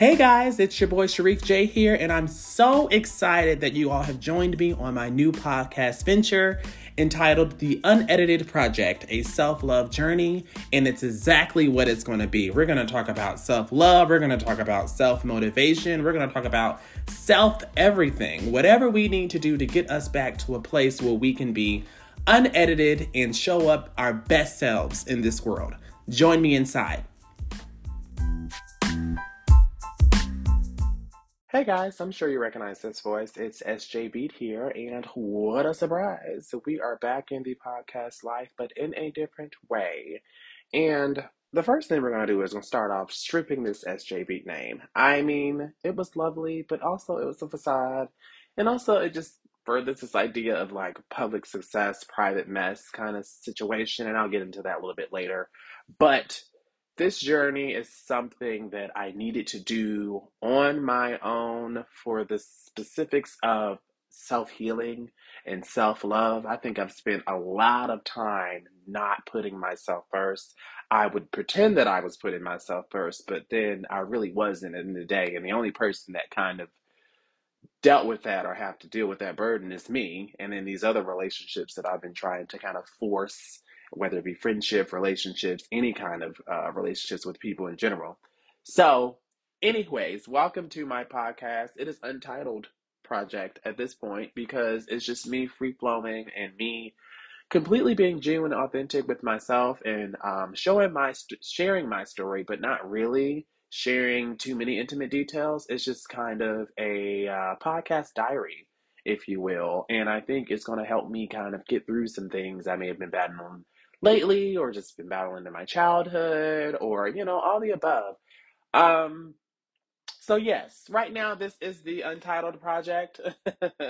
Hey guys, it's your boy Shareef J here, and I'm so excited that you all have joined me on my new podcast venture entitled The Unedited Project, a self love journey. And it's exactly what it's going to be. We're going to talk about self love, we're going to talk about self motivation, we're going to talk about self everything, whatever we need to do to get us back to a place where we can be unedited and show up our best selves in this world. Join me inside. Hey guys, I'm sure you recognize this voice. It's SJ Beat here, and what a surprise! We are back in the podcast life, but in a different way. And the first thing we're going to do is going to start off stripping this SJ Beat name. I mean, it was lovely, but also it was a facade. And also, it just furthers this idea of like public success, private mess kind of situation. And I'll get into that a little bit later. But this journey is something that I needed to do on my own for the specifics of self healing and self love. I think I've spent a lot of time not putting myself first. I would pretend that I was putting myself first, but then I really wasn't in the day. And the only person that kind of dealt with that or have to deal with that burden is me. And then these other relationships that I've been trying to kind of force whether it be friendship, relationships, any kind of uh, relationships with people in general. So, anyways, welcome to my podcast. It is Untitled Project at this point because it's just me free flowing and me completely being genuine and authentic with myself and um, showing my st- sharing my story, but not really sharing too many intimate details. It's just kind of a uh, podcast diary, if you will. And I think it's going to help me kind of get through some things I may have been battling lately or just been battling in my childhood or, you know, all the above. Um, so yes, right now this is the Untitled Project.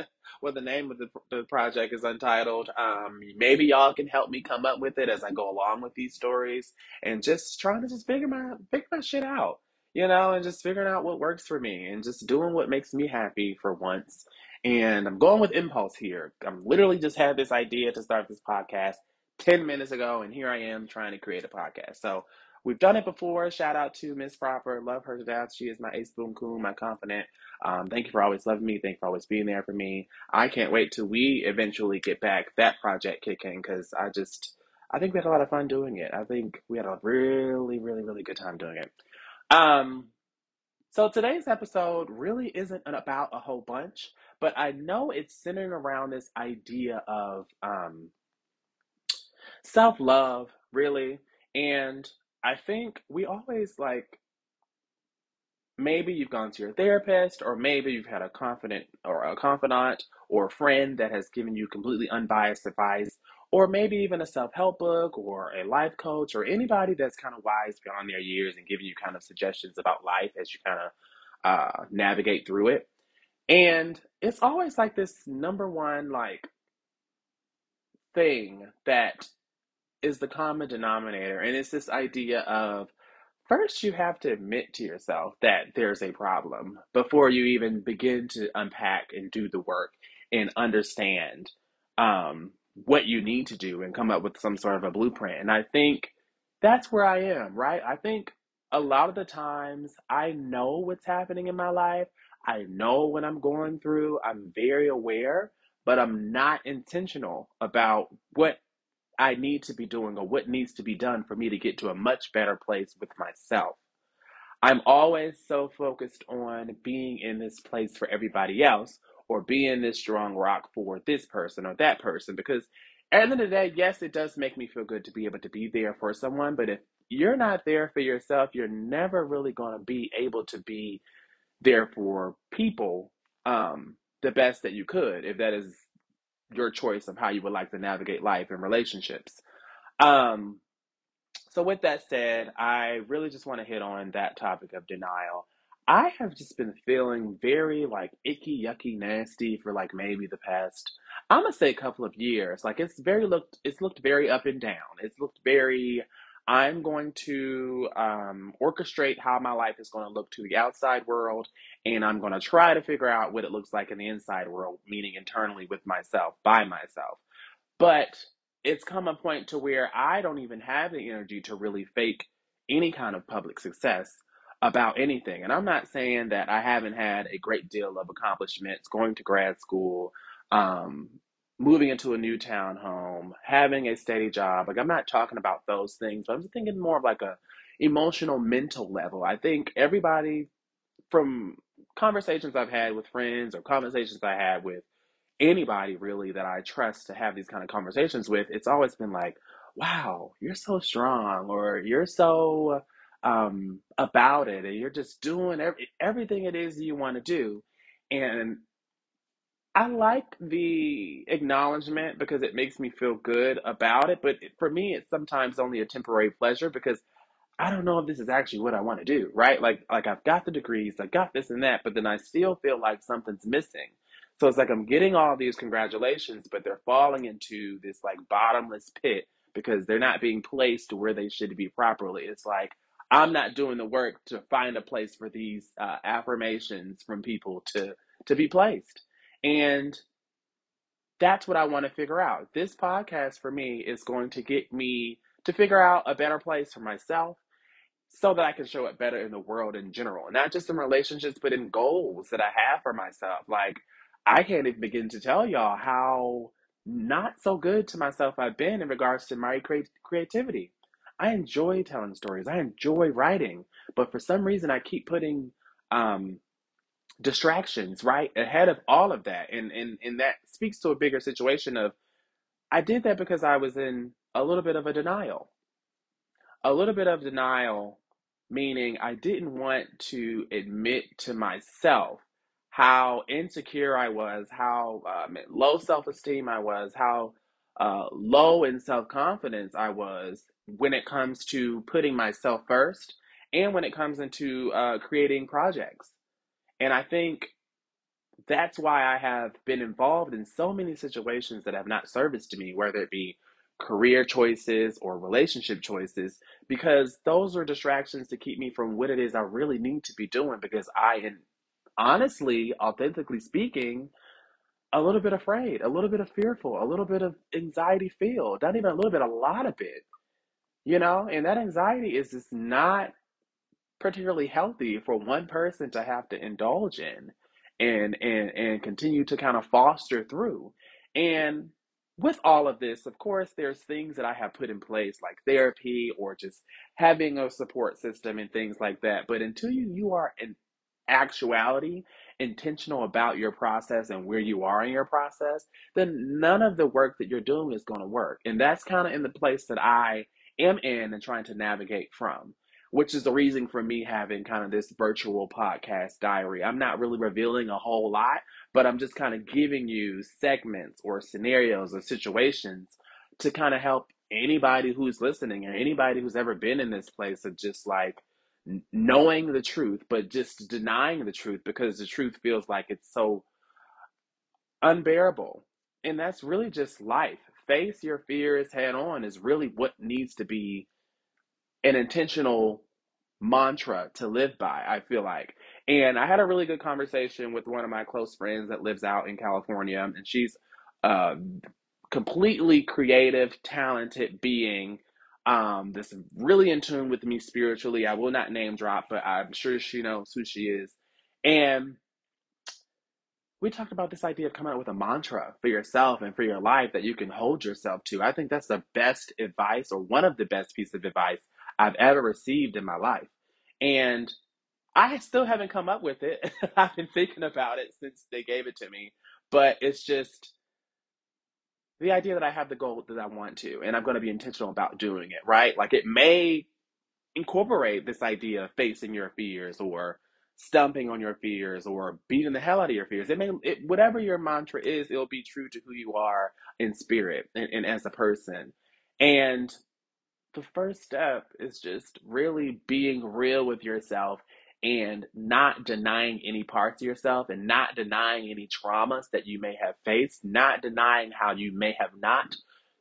well, the name of the, the project is Untitled. Um, maybe y'all can help me come up with it as I go along with these stories and just trying to just figure my figure my shit out, you know, and just figuring out what works for me and just doing what makes me happy for once. And I'm going with impulse here. I'm literally just had this idea to start this podcast 10 minutes ago, and here I am trying to create a podcast. So we've done it before. Shout out to Miss Proper. Love her to death. She is my ace boom coon, my confidant. Um, thank you for always loving me. Thank you for always being there for me. I can't wait till we eventually get back that project kicking because I just, I think we had a lot of fun doing it. I think we had a really, really, really good time doing it. Um, so today's episode really isn't about a whole bunch, but I know it's centering around this idea of um, self love, really. And I think we always like maybe you've gone to your therapist, or maybe you've had a confident or a confidant or a friend that has given you completely unbiased advice, or maybe even a self help book or a life coach or anybody that's kind of wise beyond their years and giving you kind of suggestions about life as you kind of uh, navigate through it. And it's always like this number one like thing that is the common denominator. And it's this idea of first you have to admit to yourself that there's a problem before you even begin to unpack and do the work and understand um, what you need to do and come up with some sort of a blueprint. And I think that's where I am, right? I think a lot of the times I know what's happening in my life. I know what I'm going through. I'm very aware, but I'm not intentional about what I need to be doing or what needs to be done for me to get to a much better place with myself. I'm always so focused on being in this place for everybody else or being this strong rock for this person or that person because at the end of the day, yes, it does make me feel good to be able to be there for someone, but if you're not there for yourself, you're never really going to be able to be there for people um, the best that you could if that is your choice of how you would like to navigate life and relationships. Um, so, with that said, I really just want to hit on that topic of denial. I have just been feeling very like icky, yucky, nasty for like maybe the past, I'm gonna say a couple of years. Like it's very looked, it's looked very up and down. It's looked very I'm going to um, orchestrate how my life is going to look to the outside world, and I'm going to try to figure out what it looks like in the inside world, meaning internally with myself, by myself. But it's come a point to where I don't even have the energy to really fake any kind of public success about anything. And I'm not saying that I haven't had a great deal of accomplishments going to grad school, um, moving into a new town home, having a steady job. Like I'm not talking about those things, but I'm thinking more of like a emotional, mental level. I think everybody from conversations I've had with friends or conversations I had with anybody really that I trust to have these kind of conversations with, it's always been like, wow, you're so strong, or you're so um, about it, and you're just doing every, everything it is you want to do. And I like the acknowledgement because it makes me feel good about it. But for me, it's sometimes only a temporary pleasure because I don't know if this is actually what I want to do, right? Like like I've got the degrees, I got this and that, but then I still feel like something's missing. So it's like I'm getting all these congratulations, but they're falling into this like bottomless pit because they're not being placed where they should be properly. It's like I'm not doing the work to find a place for these uh, affirmations from people to to be placed. And that's what I want to figure out. This podcast for me is going to get me to figure out a better place for myself so that I can show it better in the world in general, not just in relationships, but in goals that I have for myself. Like, I can't even begin to tell y'all how not so good to myself I've been in regards to my cre- creativity. I enjoy telling stories, I enjoy writing, but for some reason, I keep putting um, distractions right ahead of all of that, and and and that speaks to a bigger situation of I did that because I was in a little bit of a denial a little bit of denial, meaning I didn't want to admit to myself how insecure I was, how um, low self esteem I was, how uh, low in self confidence I was when it comes to putting myself first and when it comes into uh, creating projects. And I think that's why I have been involved in so many situations that have not serviced me, whether it be career choices or relationship choices, because those are distractions to keep me from what it is I really need to be doing. Because I am honestly, authentically speaking, a little bit afraid, a little bit of fearful, a little bit of anxiety filled, not even a little bit, a lot of it, you know, and that anxiety is just not particularly healthy for one person to have to indulge in and and and continue to kind of foster through. And with all of this, of course, there's things that I have put in place like therapy or just having a support system and things like that. But until you you are in actuality intentional about your process and where you are in your process, then none of the work that you're doing is going to work. And that's kind of in the place that I am in and trying to navigate from which is the reason for me having kind of this virtual podcast diary. I'm not really revealing a whole lot, but I'm just kind of giving you segments or scenarios or situations to kind of help anybody who's listening or anybody who's ever been in this place of just like knowing the truth, but just denying the truth because the truth feels like it's so unbearable. And that's really just life. Face your fears head on is really what needs to be an intentional mantra to live by, I feel like. And I had a really good conversation with one of my close friends that lives out in California, and she's a completely creative, talented being. Um, that's really in tune with me spiritually. I will not name drop, but I'm sure she knows who she is. And we talked about this idea of coming up with a mantra for yourself and for your life that you can hold yourself to. I think that's the best advice or one of the best pieces of advice I've ever received in my life. And I still haven't come up with it. I've been thinking about it since they gave it to me. But it's just the idea that I have the goal that I want to, and I'm going to be intentional about doing it, right? Like it may incorporate this idea of facing your fears or stumping on your fears or beating the hell out of your fears. It may, it, whatever your mantra is, it'll be true to who you are in spirit and, and as a person. And the first step is just really being real with yourself and not denying any parts of yourself and not denying any traumas that you may have faced, not denying how you may have not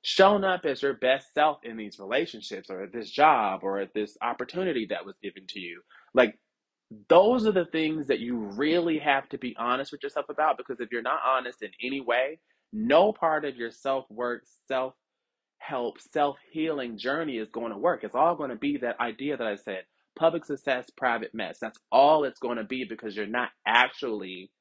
shown up as your best self in these relationships or at this job or at this opportunity that was given to you. Like, those are the things that you really have to be honest with yourself about because if you're not honest in any way, no part of your self work, self help, self healing journey is going to work. It's all going to be that idea that I said public success, private mess. That's all it's going to be because you're not actually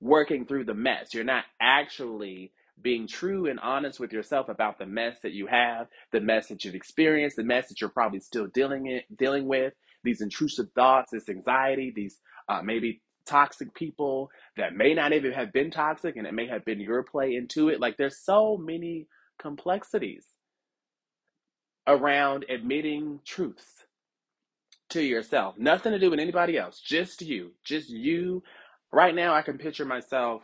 working through the mess. You're not actually being true and honest with yourself about the mess that you have, the mess that you've experienced, the mess that you're probably still dealing it, dealing with, these intrusive thoughts, this anxiety, these uh, maybe toxic people that may not even have been toxic and it may have been your play into it. Like there's so many complexities around admitting truths to yourself. Nothing to do with anybody else, just you. Just you. Right now, I can picture myself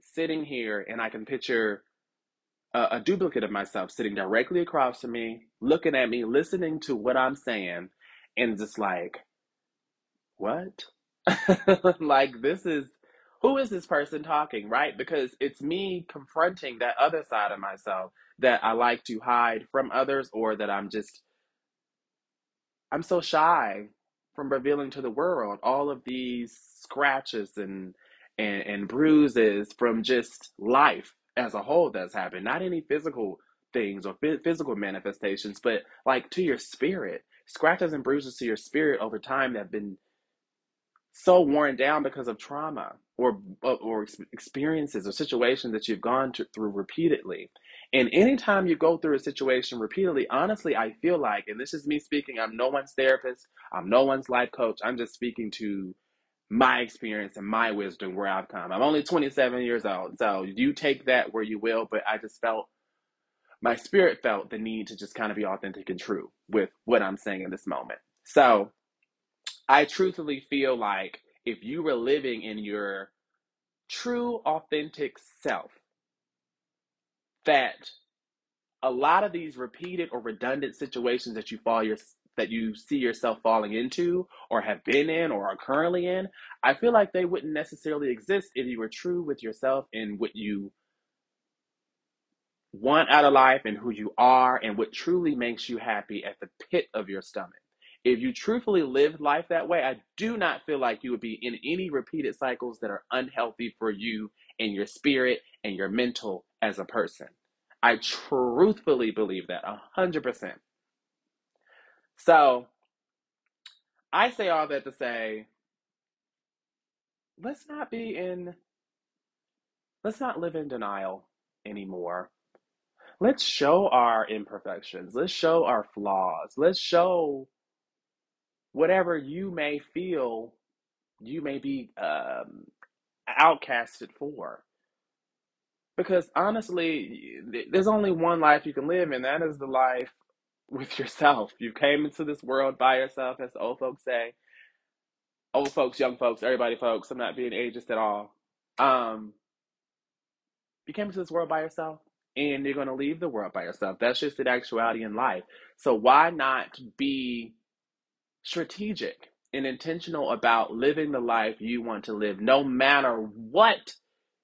sitting here and I can picture a, a duplicate of myself sitting directly across from me, looking at me, listening to what I'm saying, and just like, what? like, this is who is this person talking, right? Because it's me confronting that other side of myself that I like to hide from others or that I'm just I'm so shy from revealing to the world all of these scratches and and, and bruises from just life as a whole that's happened. Not any physical things or physical manifestations, but like to your spirit. Scratches and bruises to your spirit over time that have been so worn down because of trauma or uh, or experiences or situations that you've gone to, through repeatedly. And anytime you go through a situation repeatedly, honestly, I feel like, and this is me speaking, I'm no one's therapist, I'm no one's life coach, I'm just speaking to my experience and my wisdom where I've come. I'm only 27 years old, so you take that where you will, but I just felt my spirit felt the need to just kind of be authentic and true with what I'm saying in this moment. So I truthfully feel like if you were living in your true, authentic self, that a lot of these repeated or redundant situations that you fall your that you see yourself falling into or have been in or are currently in, I feel like they wouldn't necessarily exist if you were true with yourself and what you want out of life and who you are and what truly makes you happy at the pit of your stomach. If you truthfully lived life that way, I do not feel like you would be in any repeated cycles that are unhealthy for you and your spirit and your mental as a person. I truthfully believe that 100%. So I say all that to say, let's not be in, let's not live in denial anymore. Let's show our imperfections. Let's show our flaws. Let's show whatever you may feel you may be um, outcasted for. Because honestly, there's only one life you can live, and that is the life with yourself. You came into this world by yourself, as the old folks say. Old folks, young folks, everybody, folks. I'm not being ageist at all. Um, you came into this world by yourself, and you're going to leave the world by yourself. That's just the actuality in life. So why not be strategic and intentional about living the life you want to live, no matter what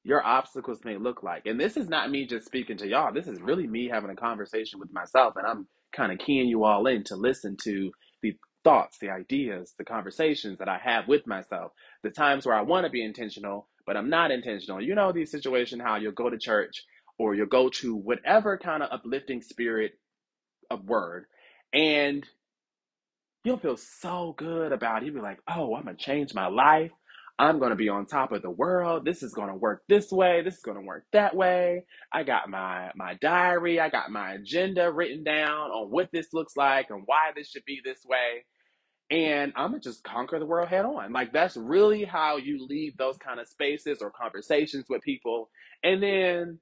your obstacles may look like. And this is not me just speaking to y'all. This is really me having a conversation with myself. And I'm kind of keying you all in to listen to the thoughts, the ideas, the conversations that I have with myself, the times where I want to be intentional, but I'm not intentional. You know, the situation how you'll go to church or you'll go to whatever kind of uplifting spirit of word. And you'll feel so good about it. You'll be like, oh, I'm going to change my life. I'm going to be on top of the world. This is going to work this way. This is going to work that way. I got my, my diary. I got my agenda written down on what this looks like and why this should be this way. And I'm going to just conquer the world head on. Like, that's really how you leave those kind of spaces or conversations with people. And then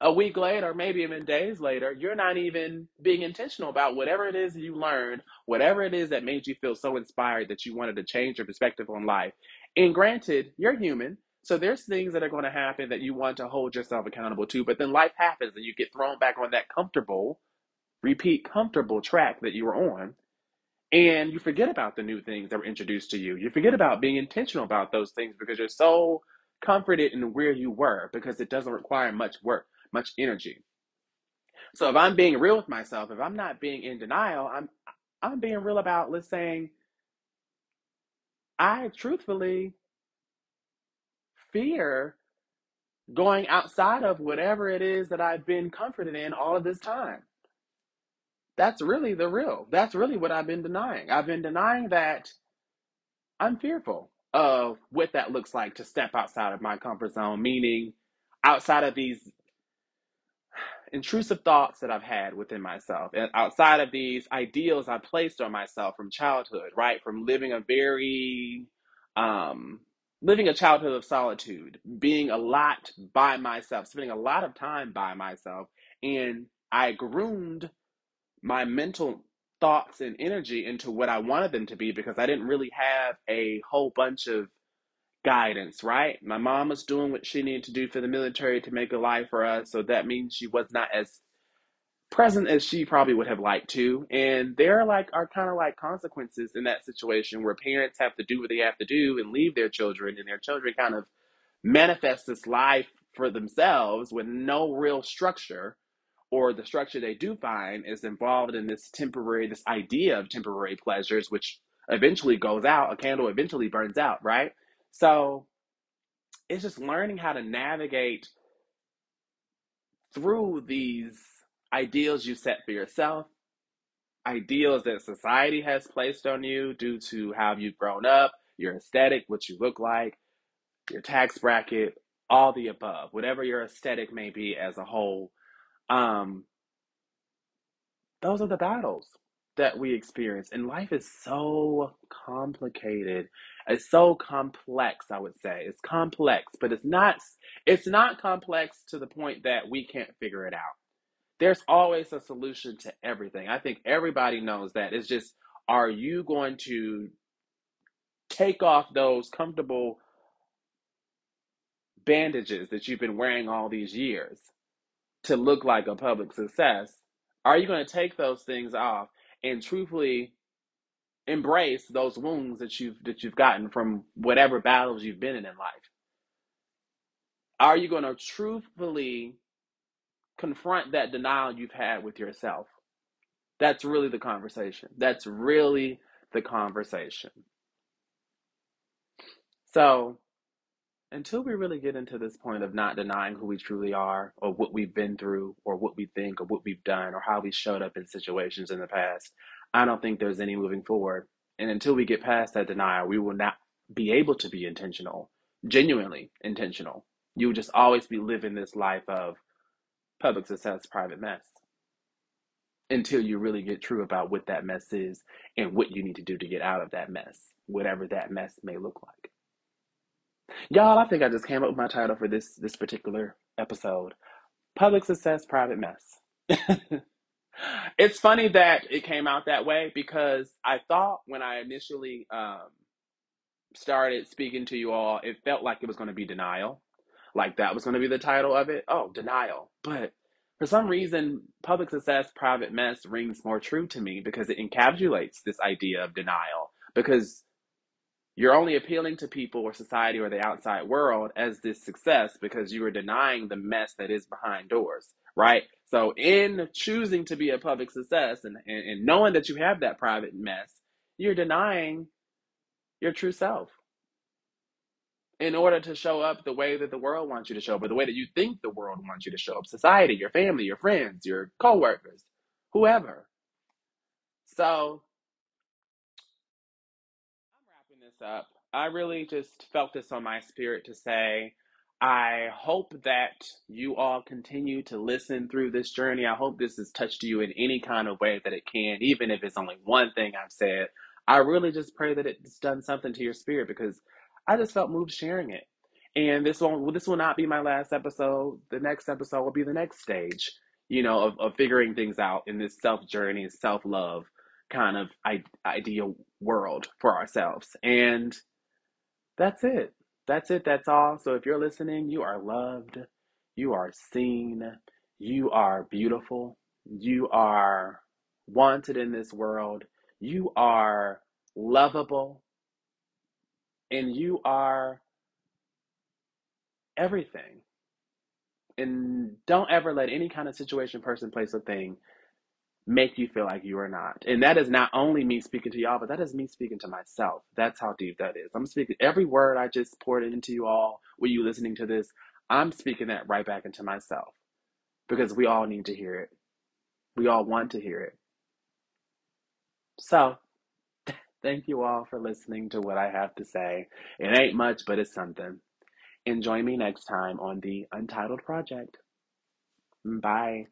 a week later, maybe even days later, you're not even being intentional about whatever it is you learned, whatever it is that made you feel so inspired that you wanted to change your perspective on life. And granted, you're human. So there's things that are going to happen that you want to hold yourself accountable to, but then life happens and you get thrown back on that comfortable, repeat comfortable track that you were on. And you forget about the new things that were introduced to you. You forget about being intentional about those things because you're so comforted in where you were because it doesn't require much work much energy. So if I'm being real with myself, if I'm not being in denial, I'm I'm being real about let's saying I truthfully fear going outside of whatever it is that I've been comforted in all of this time. That's really the real. That's really what I've been denying. I've been denying that I'm fearful of what that looks like to step outside of my comfort zone, meaning outside of these intrusive thoughts that I've had within myself, and outside of these ideals I placed on myself from childhood, right? From living a very, um, living a childhood of solitude, being a lot by myself, spending a lot of time by myself, and I groomed my mental thoughts and energy into what I wanted them to be because I didn't really have a whole bunch of guidance, right? My mom was doing what she needed to do for the military to make a life for us, so that means she was not as present as she probably would have liked to. And there are like are kind of like consequences in that situation where parents have to do what they have to do and leave their children, and their children kind of manifest this life for themselves with no real structure or the structure they do find is involved in this temporary this idea of temporary pleasures which eventually goes out a candle eventually burns out right so it's just learning how to navigate through these ideals you set for yourself ideals that society has placed on you due to how you've grown up your aesthetic what you look like your tax bracket all the above whatever your aesthetic may be as a whole. Um those are the battles that we experience and life is so complicated it's so complex i would say. It's complex but it's not it's not complex to the point that we can't figure it out. There's always a solution to everything. I think everybody knows that. It's just are you going to take off those comfortable bandages that you've been wearing all these years to look like a public success, are you going to take those things off and truthfully embrace those wounds that you've that you've gotten from whatever battles you've been in in life? Are you going to truthfully confront that denial you've had with yourself? That's really the conversation. That's really the conversation. So, until we really get into this point of not denying who we truly are or what we've been through or what we think or what we've done or how we showed up in situations in the past, I don't think there's any moving forward. And until we get past that denial, we will not be able to be intentional, genuinely intentional. You will just always be living this life of public success, private mess until you really get true about what that mess is and what you need to do to get out of that mess, whatever that mess may look like. Y'all, I think I just came up with my title for this this particular episode. Public success, private mess. it's funny that it came out that way because I thought when I initially um, started speaking to you all, it felt like it was going to be denial. Like that was going to be the title of it. Oh, denial. But for some reason, public success, private mess rings more true to me because it encapsulates this idea of denial. Because you're only appealing to people or society or the outside world as this success because you are denying the mess that is behind doors, right? So, in choosing to be a public success and, and, and knowing that you have that private mess, you're denying your true self in order to show up the way that the world wants you to show up, or the way that you think the world wants you to show up society, your family, your friends, your coworkers, whoever. So, I'm wrapping this up, I really just felt this on my spirit to say, I hope that you all continue to listen through this journey. I hope this has touched you in any kind of way that it can, even if it's only one thing I've said. I really just pray that it's done something to your spirit because I just felt moved sharing it. And this won't this will not be my last episode. The next episode will be the next stage, you know, of, of figuring things out in this self journey, self love kind of ideal world for ourselves. And that's it. That's it. That's all. So if you're listening, you are loved, you are seen, you are beautiful, you are wanted in this world, you are lovable, and you are everything. And don't ever let any kind of situation, person, place, or thing make you feel like you are not. And that is not only me speaking to y'all, but that is me speaking to myself. That's how deep that is. I'm speaking every word I just poured into you all when you listening to this, I'm speaking that right back into myself. Because we all need to hear it. We all want to hear it. So, thank you all for listening to what I have to say. It ain't much, but it's something. And join me next time on the Untitled Project. Bye.